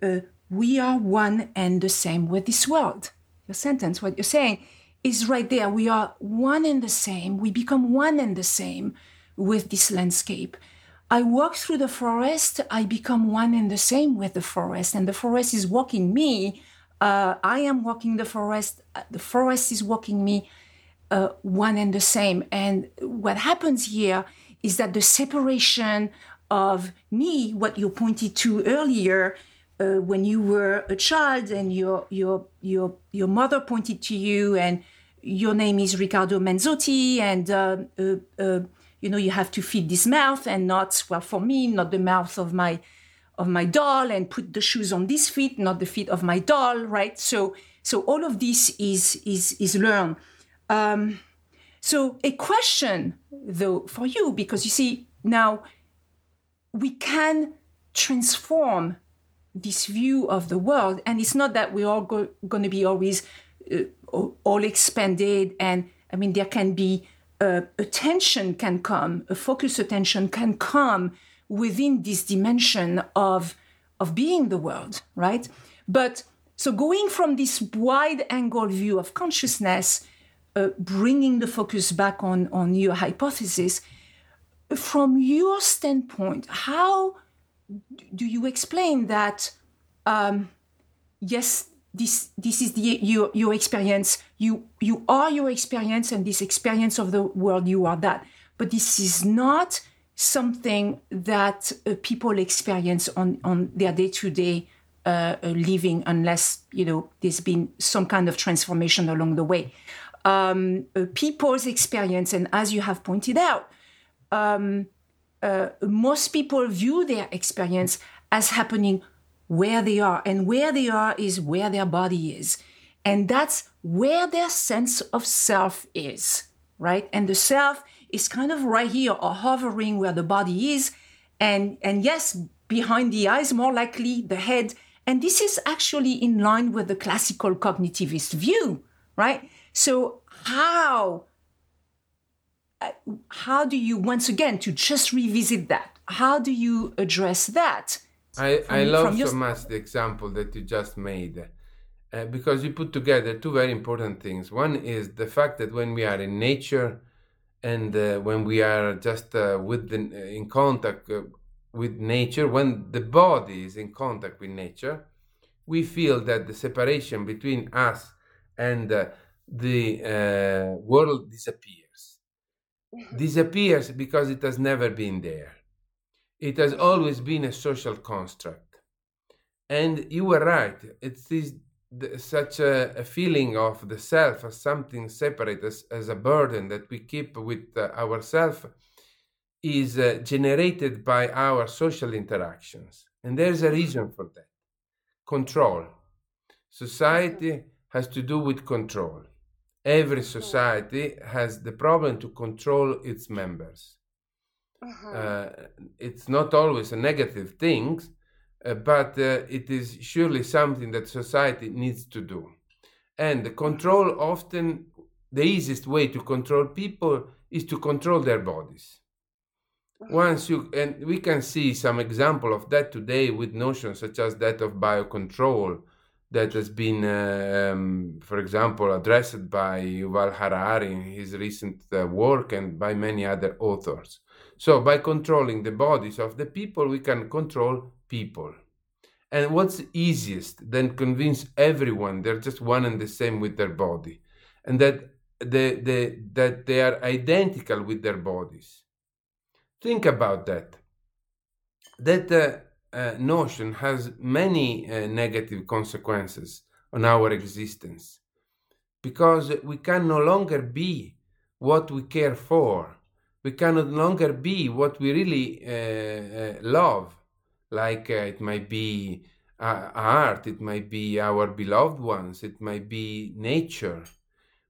uh, we are one and the same with this world. Your sentence, what you're saying, is right there. We are one and the same. We become one and the same with this landscape. I walk through the forest, I become one and the same with the forest, and the forest is walking me. Uh, I am walking the forest, uh, the forest is walking me, uh, one and the same. And what happens here is that the separation of me, what you pointed to earlier, uh, when you were a child and your your your your mother pointed to you and your name is Riccardo Manzotti, and uh, uh, uh, you know you have to feed this mouth and not well for me, not the mouth of my of my doll, and put the shoes on this feet, not the feet of my doll, right? So so all of this is is is learned. Um, so a question though for you, because you see now we can transform this view of the world, and it's not that we're all go- going to be always uh, all expanded and i mean there can be uh, attention can come a focus attention can come within this dimension of of being the world right? But so going from this wide angle view of consciousness uh, bringing the focus back on on your hypothesis from your standpoint how do you explain that um, yes this this is the your your experience. You you are your experience and this experience of the world you are that. But this is not something that uh, people experience on on their day-to-day uh, uh, living unless you know there's been some kind of transformation along the way. Um, uh, people's experience and as you have pointed out um, uh, most people view their experience as happening where they are. And where they are is where their body is. And that's where their sense of self is, right? And the self is kind of right here or hovering where the body is. And, and yes, behind the eyes, more likely the head. And this is actually in line with the classical cognitivist view, right? So how how do you once again to just revisit that how do you address that I, I love so much the example that you just made uh, because you put together two very important things. One is the fact that when we are in nature and uh, when we are just uh, with the, uh, in contact uh, with nature, when the body is in contact with nature, we feel that the separation between us and uh, the world disappears. Disappears because it has never been there it has always been a social construct. And you were right. It is such a, a, feeling of the self as something separate, as, as a burden that we keep with uh, ourselves, is uh, generated by our social interactions. And there's a reason for that control. Society has to do with control. Every society has the problem to control its members. Uh-huh. Uh, it's not always a negative thing, uh, but uh, it is surely something that society needs to do. And control often, the easiest way to control people is to control their bodies. Uh-huh. Once you, and we can see some example of that today with notions such as that of biocontrol that has been, uh, um, for example, addressed by Yuval Harari in his recent uh, work and by many other authors. So by controlling the bodies of the people, we can control people. And what's easiest than convince everyone they're just one and the same with their body, and that the, the, that they are identical with their bodies. Think about that. That uh, uh, notion has many uh, negative consequences on our existence because we can no longer be what we care for we can no longer be what we really uh, uh, love. Like uh, it might be uh, art, it might be our beloved ones, it might be nature.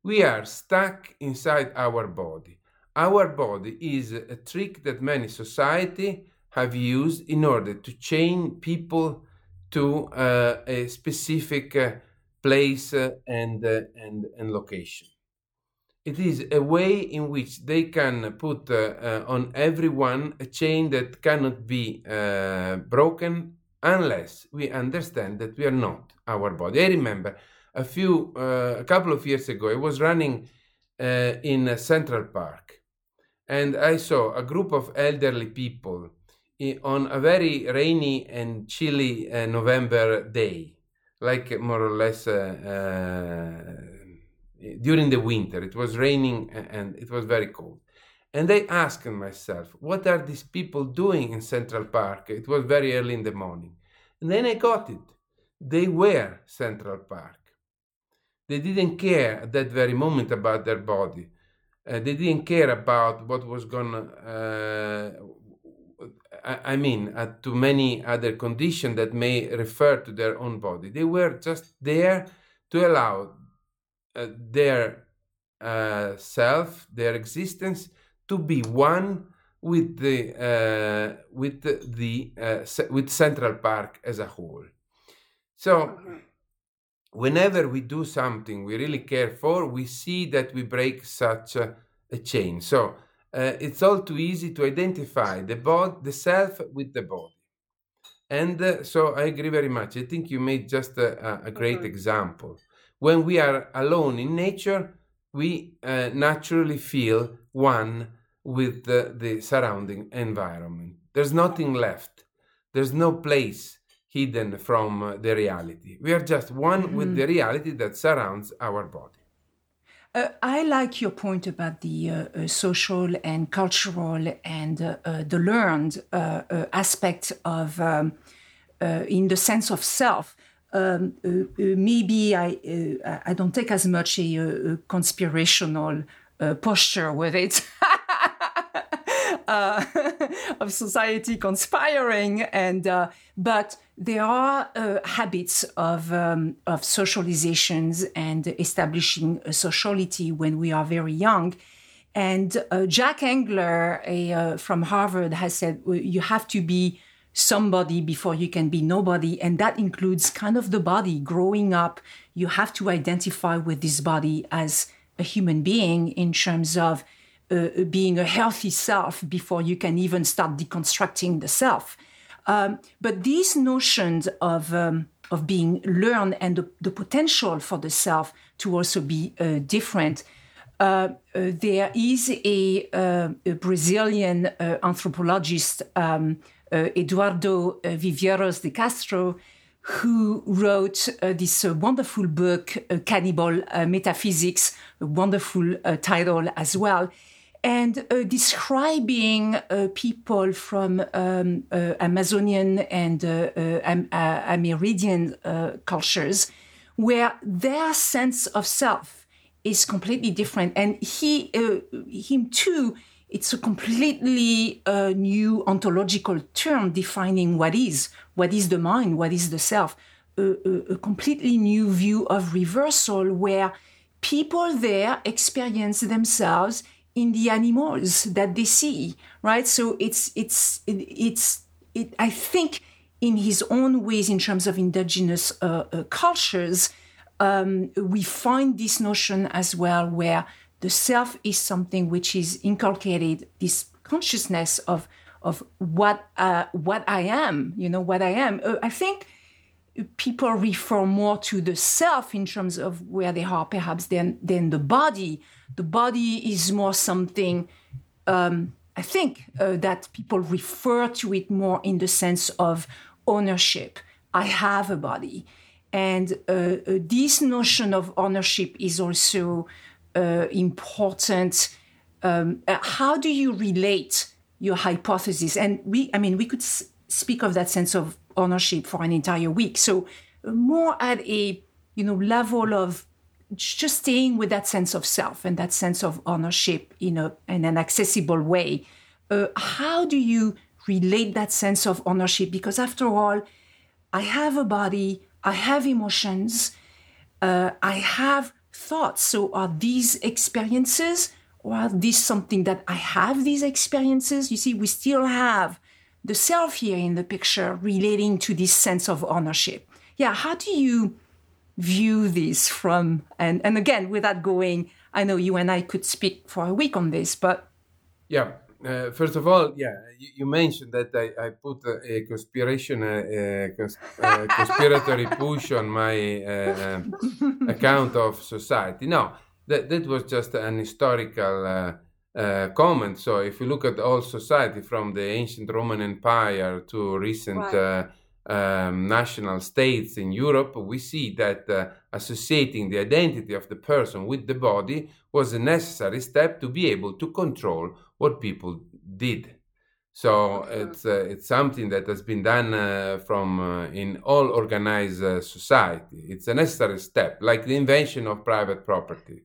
We are stuck inside our body. Our body is a trick that many society have used in order to chain people to uh, a specific uh, place and, and, and location it is a way in which they can put uh, uh, on everyone a chain that cannot be uh, broken unless we understand that we are not our body. I remember a few, uh, a couple of years ago, I was running uh, in Central Park and I saw a group of elderly people on a very rainy and chilly uh, November day, like more or less during the winter. It was raining and it was very cold. And I asked myself, what are these people doing in Central Park? It was very early in the morning. And then I got it. They were Central Park. They didn't care at that very moment about their body. Uh, they didn't care about what was going uh, I, mean, uh, to many other conditions that may refer to their own body. They were just there to allow uh, their uh, self, their existence, to be one with the uh, with the, the uh, with Central Park as a whole. So whenever we do something we really care for, we see that we break such a, a chain. So uh, it's all too easy to identify the body, the self with the body. And uh, so I agree very much. I think you made just a, a great mm-hmm. example. When we are alone in nature, we uh, naturally feel one with the, the surrounding environment. There's nothing left. There's no place hidden from the reality. We are just one mm-hmm. with the reality that surrounds our body. Uh, I like your point about the uh, uh, social and cultural and uh, uh, the learned aspect of, um, in the sense of self. Um, maybe I I don't take as much a, a conspirational posture with it. (laughs) uh, (laughs) of society conspiring, and uh, but there are uh, habits of um, of socializations and establishing a sociality when we are very young. And uh, Jack Engler a, uh, from Harvard has said you have to be somebody before you can be nobody. And that includes kind of the body. Growing up, you have to identify with this body as a human being in terms of uh, being a healthy self before you can even start deconstructing the self. Um, but these notions of um, of being learned and the, the, potential for the self to also be uh, different. Uh, uh there is a, uh, a Brazilian uh, anthropologist, um, Eduardo Viveiros de Castro, who wrote uh, this uh, wonderful book, uh, Cannibal Metaphysics, a wonderful title as well and uh, describing uh, people from um, uh, Amazonian and uh, uh, uh, Amerindian cultures, where their sense of self is completely different, and he, him too, it's a completely new ontological term defining what is, what is the mind, what is the self, a, a completely new view of reversal where people there experience themselves in the animals that they see, right? So it's it's it, it's it. I think in his own ways, in terms of indigenous uh, uh, cultures, um, we find this notion as well, where the self is something which is inculcated, this consciousness of of what uh, what I am, you know, what I am. Uh, I think people refer more to the self in terms of where they are, perhaps, than than the body the body is more something, um, I think, uh, that people refer to it more in the sense of ownership. I have a body. And uh, uh, this notion of ownership is also uh, important. Um, uh, how do you relate your hypothesis? And we, I mean, we could s- speak of that sense of ownership for an entire week. So uh, more at a you know level of just staying with that sense of self and that sense of ownership in, a, in an accessible way. Uh, how do you relate that sense of ownership? Because after all, I have a body, I have emotions, uh, I have thoughts. So are these experiences or are these something that I have these experiences? You see, we still have the self here in the picture relating to this sense of ownership. Yeah, how do you view this from and and again without going i know you and i could speak for a week on this but yeah uh, first of all yeah you, you mentioned that i, I put a, a conspiration a, cons, a (laughs) conspiratory push on my uh, account of society no that, that was just an historical uh, uh, comment. So if you look at all society from the ancient Roman Empire to recent right. Um, national states in Europe, we see that uh, associating the identity of the person with the body was a necessary step to be able to control what people did. So it's uh, it's something that has been done uh, from uh, in all organized uh, society. It's a necessary step, like the invention of private property.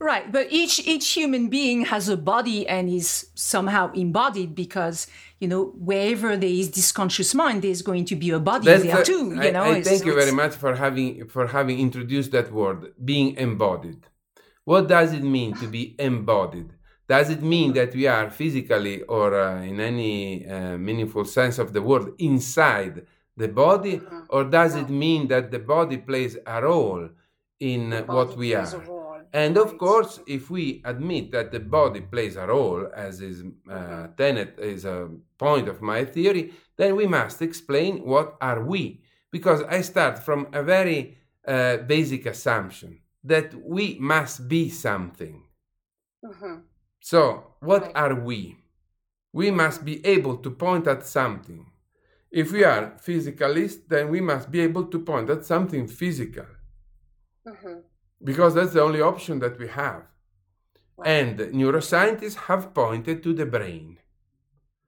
Right, but each each human being has a body and is somehow embodied because you know wherever there is this conscious mind, there's going to be a body That's there a- too. You I, know, I It's- thank you very much for having for having introduced that word, being embodied. What does it mean to be embodied? Does it mean that we are physically or uh, in any uh, meaningful sense of the word inside the body, or does it mean that the body plays a role in uh, what we are? And of course, if we admit that the body plays a role, as is uh, tenet is a point of my theory, then we must explain what are we, because I start from a very uh, basic assumption that we must be something. So, what Right. are we? We must be able to point at something. If we are physicalists, then we must be able to point at something physical because that's the only option that we have. And neuroscientists have pointed to the brain.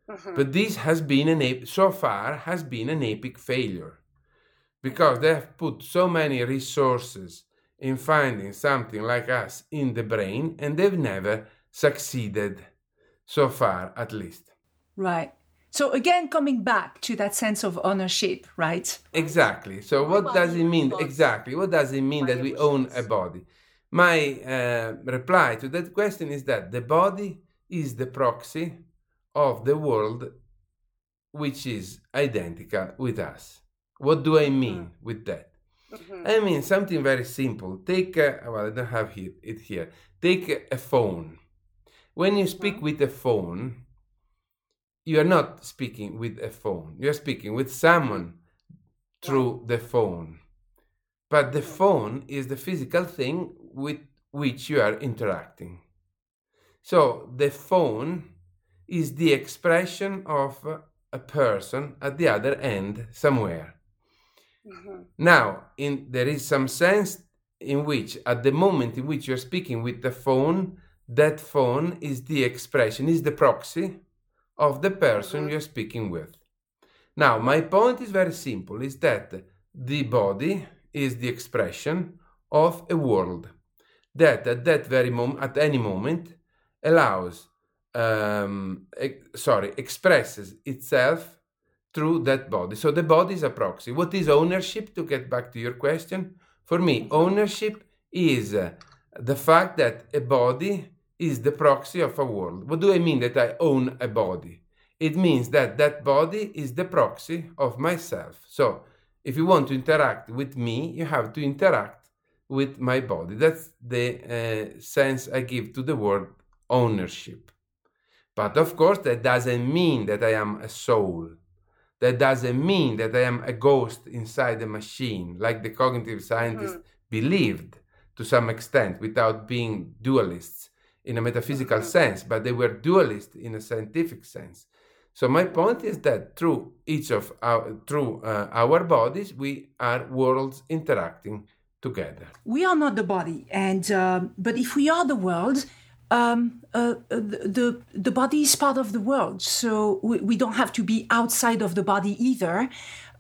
Mm-hmm. But this has been an ep- so far has been an epic failure because they have put so many resources in finding something like us in the brain and they've never succeeded so far at least. Right. So again, coming back to that sense of ownership, right? Exactly. So what does it mean exactly? What does it mean that we own a body? My uh, reply to that question is that the body is the proxy of the world which is identical with us. What do I mean with that? I mean something very simple. Take a, well, I don't have it here. Take a phone. When you speak with a phone, you are not speaking with a phone. You are speaking with someone through the phone. But the phone is the physical thing with which you are interacting. So the phone is the expression of a person at the other end somewhere. Mm-hmm. Now, in, there is some sense in which, at the moment in which you're speaking with the phone, that phone is the expression, is the proxy of the person you're speaking with. Now, my point is very simple is that the body is the expression of a world that at that very moment, at any moment, allows, um, ex- sorry, expresses itself through that body. So the body is a proxy. What is ownership? To get back to your question, for me, ownership is uh, the fact that a body is the proxy of a world. What do I mean that I own a body? It means that that body is the proxy of myself. So if you want to interact with me, you have to interact with my body. That's the uh, sense I give to the word ownership. But of course, that doesn't mean that I am a soul. That doesn't mean that I am a ghost inside a machine, like the cognitive scientists believed to some extent without being dualists in a metaphysical sense, but they were dualists in a scientific sense. So my point is that through each of our through uh, our bodies, we are worlds interacting together. we are not the body and um, but if we are the world um, uh, uh, the, the the body is part of the world so we, we don't have to be outside of the body either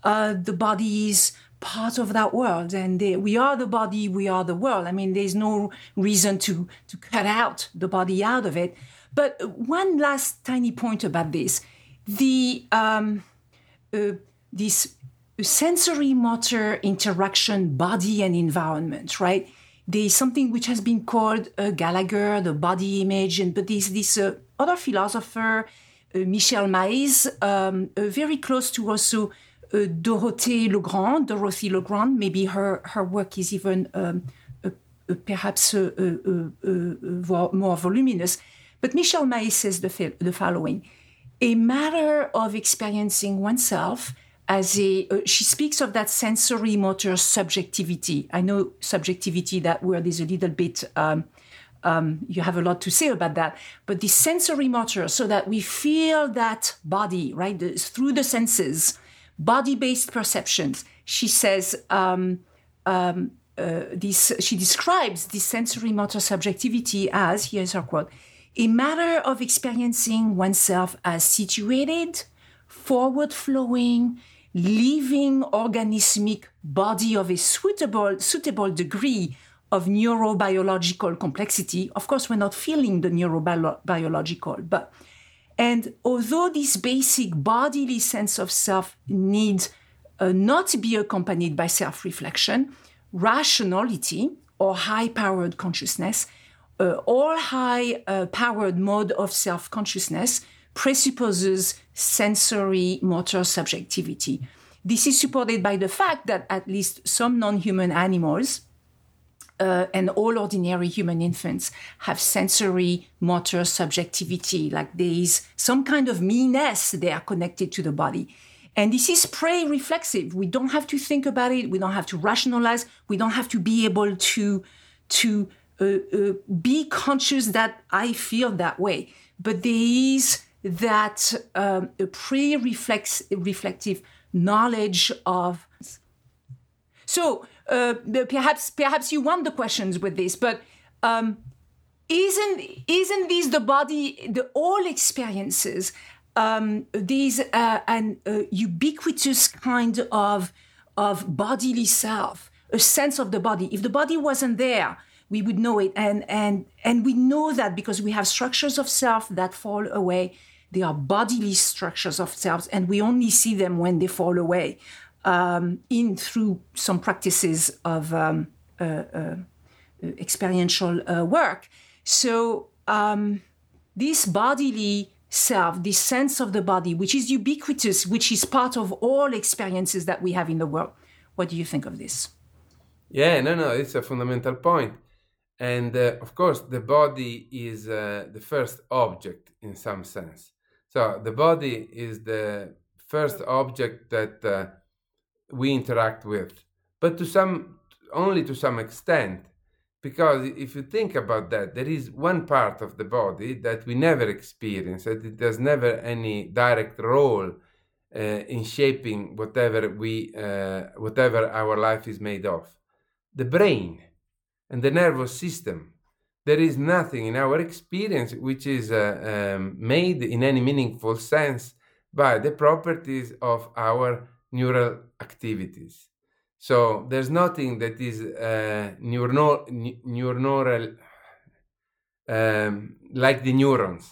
uh, the body is part of that world and they, we are the body we are the world. I mean there's no reason to to cut out the body out of it. But one last tiny point about this. The um, uh, this sensory motor interaction, body and environment, right? There is something which has been called uh, Gallagher, the body image, and but there's this uh, other philosopher, uh, Michelle Maiese, um, uh, very close to also uh, Dorothée Legrand. Dorothy Legrand, maybe her her work is even um, uh, uh, perhaps uh, more voluminous. But Michelle Maiese says the, the following a matter of experiencing oneself as a uh, she speaks of that sensory motor subjectivity i know subjectivity that word is a little bit um, um, you have a lot to say about that but the sensory motor so that we feel that body right the, through the senses body-based perceptions she says um, um, uh, this she describes this sensory motor subjectivity as here's her quote a matter of experiencing oneself as situated, forward flowing, living organismic body of a suitable, suitable degree of neurobiological complexity. Of course, we're not feeling the neurobiological, but and although this basic bodily sense of self needs uh, not to be accompanied by self reflection, rationality or high powered consciousness, uh, all high uh, powered mode of self consciousness presupposes sensory motor subjectivity. This is supported by the fact that at least some non human animals, uh, and all ordinary human infants have sensory motor subjectivity, like there is some kind of me-ness they are connected to the body. And this is pre-reflexive. We don't have to think about it. We don't have to rationalize. We don't have to be able to, to uh, uh, be conscious that I feel that way. But there is that um, a pre-reflective knowledge of. So uh, perhaps perhaps you want the questions with this, but um, isn't isn't this the body the all experiences um, these uh, an uh, ubiquitous kind of of bodily self, a sense of the body. If the body wasn't there, we would know it, and and and we know that because we have structures of self that fall away. They are bodily structures of selves, and we only see them when they fall away um, in through some practices of um, uh, uh, experiential uh, work. So um, this bodily self, this sense of the body, which is ubiquitous, which is part of all experiences that we have in the world. What do you think of this? Yeah, no, no, it's a fundamental point. And uh, of course, the body is uh, the first object in some sense. So the body is the first object that uh, we interact with, but to some only to some extent. Because if you think about that, there is one part of the body that we never experience, that it has never any direct role uh, in shaping whatever we, uh, whatever our life is made of. The brain and the nervous system. There is nothing in our experience which is uh, um, made in any meaningful sense by the properties of our neural activities. So there's nothing that is uh, neuronal, neuronal um, like the neurons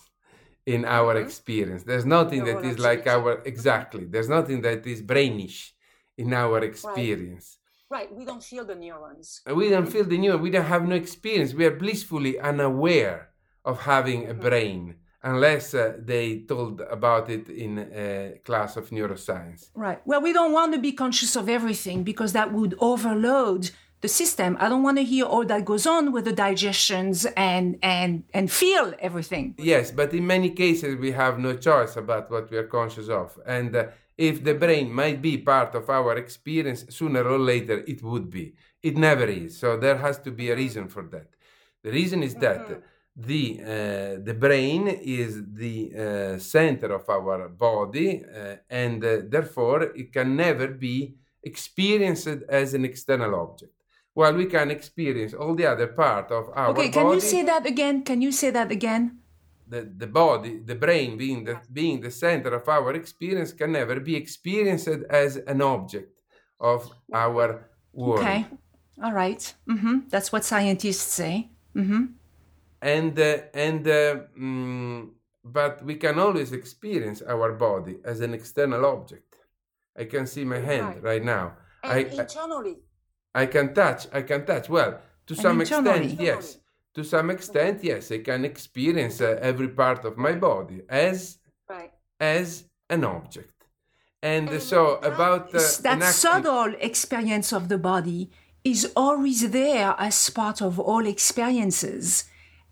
in our mm-hmm. experience. There's nothing that is like our exactly. There's nothing that is brainish in our experience. Right. right. We don't feel the neurons. We don't feel the neurons. We don't have no experience. We are blissfully unaware of having a mm-hmm. brain unless uh, they told about it in a class of neuroscience. Right. Well, we don't want to be conscious of everything because that would overload the system. I don't want to hear all that goes on with the digestions and and and feel everything. Yes, but in many cases we have no choice about what we are conscious of, and uh, if the brain might be part of our experience, sooner or later it would be. It never is. So there has to be a reason for that. The reason is that. Mm-hmm the uh, the brain is the uh, center of our body uh, and therefore it can never be experienced as an external object. While we can experience all the other part of our okay can you say that again? Can you say that again? The, the body the brain being the being the center of our experience can never be experienced as an object of our world. okay all right. mm-hmm. that's what scientists say. Mm-hmm and uh, and uh, mm, but we can always experience our body as an external object. I can see my hand right, right now. And I, internally. I, I can touch. I can touch. Well, to and some internally. extent, yes. To some extent, yes. I can experience uh, every part of my body as right. as an object. And, and so about uh, that subtle experience of the body is always there as part of all experiences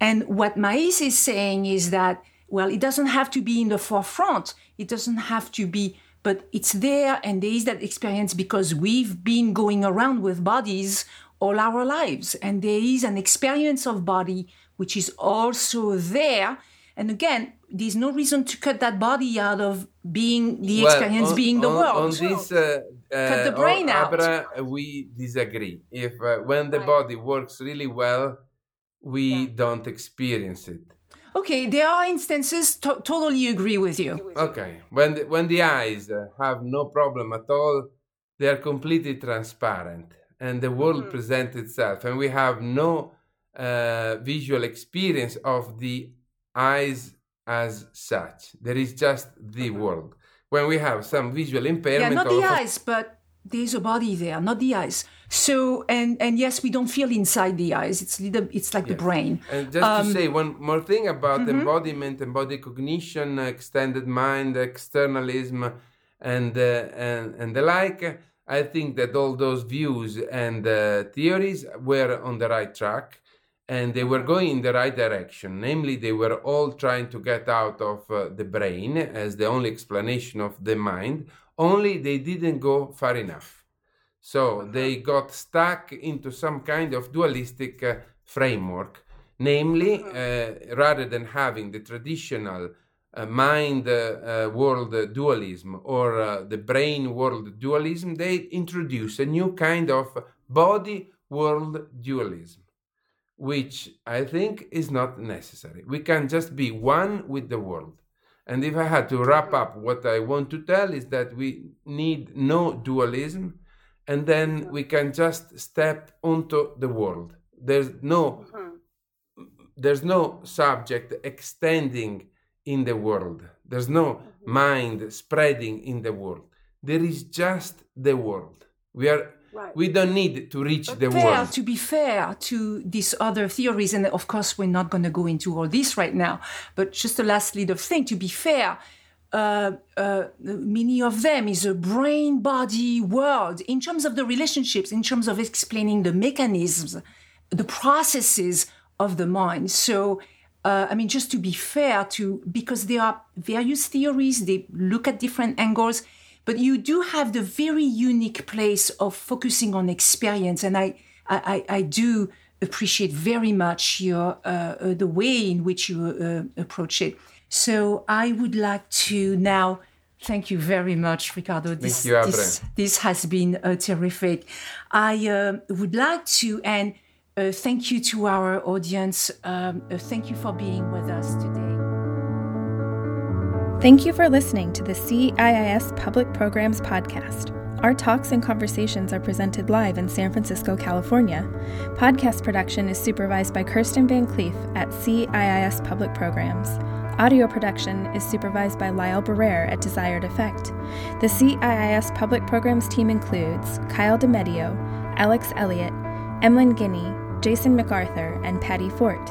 and what Maiese is saying is that, well, it doesn't have to be in the forefront. It doesn't have to be, but it's there and there is that experience because we've been going around with bodies all our lives. And there is an experience of body which is also there. And again, there's no reason to cut that body out of being the well, experience on, being the on, world. On this, uh, cut the brain uh, out. Abra, we disagree. If uh, when the right. body works really well, we yeah. don't experience it. Okay, there are instances. To- totally agree with you. Okay, when the, when the eyes uh, have no problem at all, they are completely transparent, and the world mm. presents itself, and we have no uh, visual experience of the eyes as such. There is just the mm-hmm. world. When we have some visual impairment, yeah, not the eyes, but there's a body there, not the eyes. So and and yes, we don't feel inside the eyes. It's little, it's like yes. the brain. And just um, to say one more thing about mm-hmm. embodiment, embodied cognition, extended mind, externalism, and uh, and and the like. I think that all those views and uh, theories were on the right track and they were going in the right direction. Namely, they were all trying to get out of uh, the brain as the only explanation of the mind, only they didn't go far enough. So they got stuck into some kind of dualistic uh, framework, namely, uh, rather than having the traditional uh, mind uh, uh, world dualism or uh, the brain world dualism, they introduce a new kind of body world dualism, which I think is not necessary. We can just be one with the world. And if I had to wrap up, what I want to tell is that we need no dualism, and then we can just step onto the world. There's no, mm-hmm. there's no subject extending in the world. There's no mm-hmm. mind spreading in the world. There is just the world. We are Right. We don't need to reach but the fair, world. To be fair to these other theories, and of course, we're not going to go into all this right now, but just a last little thing to be fair, uh, uh, many of them is a brain body world in terms of the relationships, in terms of explaining the mechanisms, the processes of the mind. So, uh, I mean, just to be fair to, because there are various theories, they look at different angles but you do have the very unique place of focusing on experience and i i, I do appreciate very much your uh, uh, the way in which you uh, approach it. So i would like to now thank you very much Riccardo. This, you, this, this, has been uh, terrific. I uh, would like to and uh, thank you to our audience. Um, thank you for being with us today Thank you for listening to the CIIS Public Programs Podcast. Our talks and conversations are presented live in San Francisco, California. Podcast production is supervised by Kirsten Van Cleef at CIIS Public Programs. Audio production is supervised by Lyle Barrere at Desired Effect. The CIIS Public Programs team includes Kyle DeMedio, Alex Elliott, Emlyn Guinea, Jason MacArthur, and Patty Fort.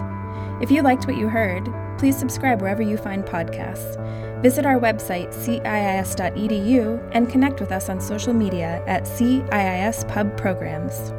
If you liked what you heard, please subscribe wherever you find podcasts. Visit our website, ciis.edu, and connect with us on social media at CIIS Pub Programs.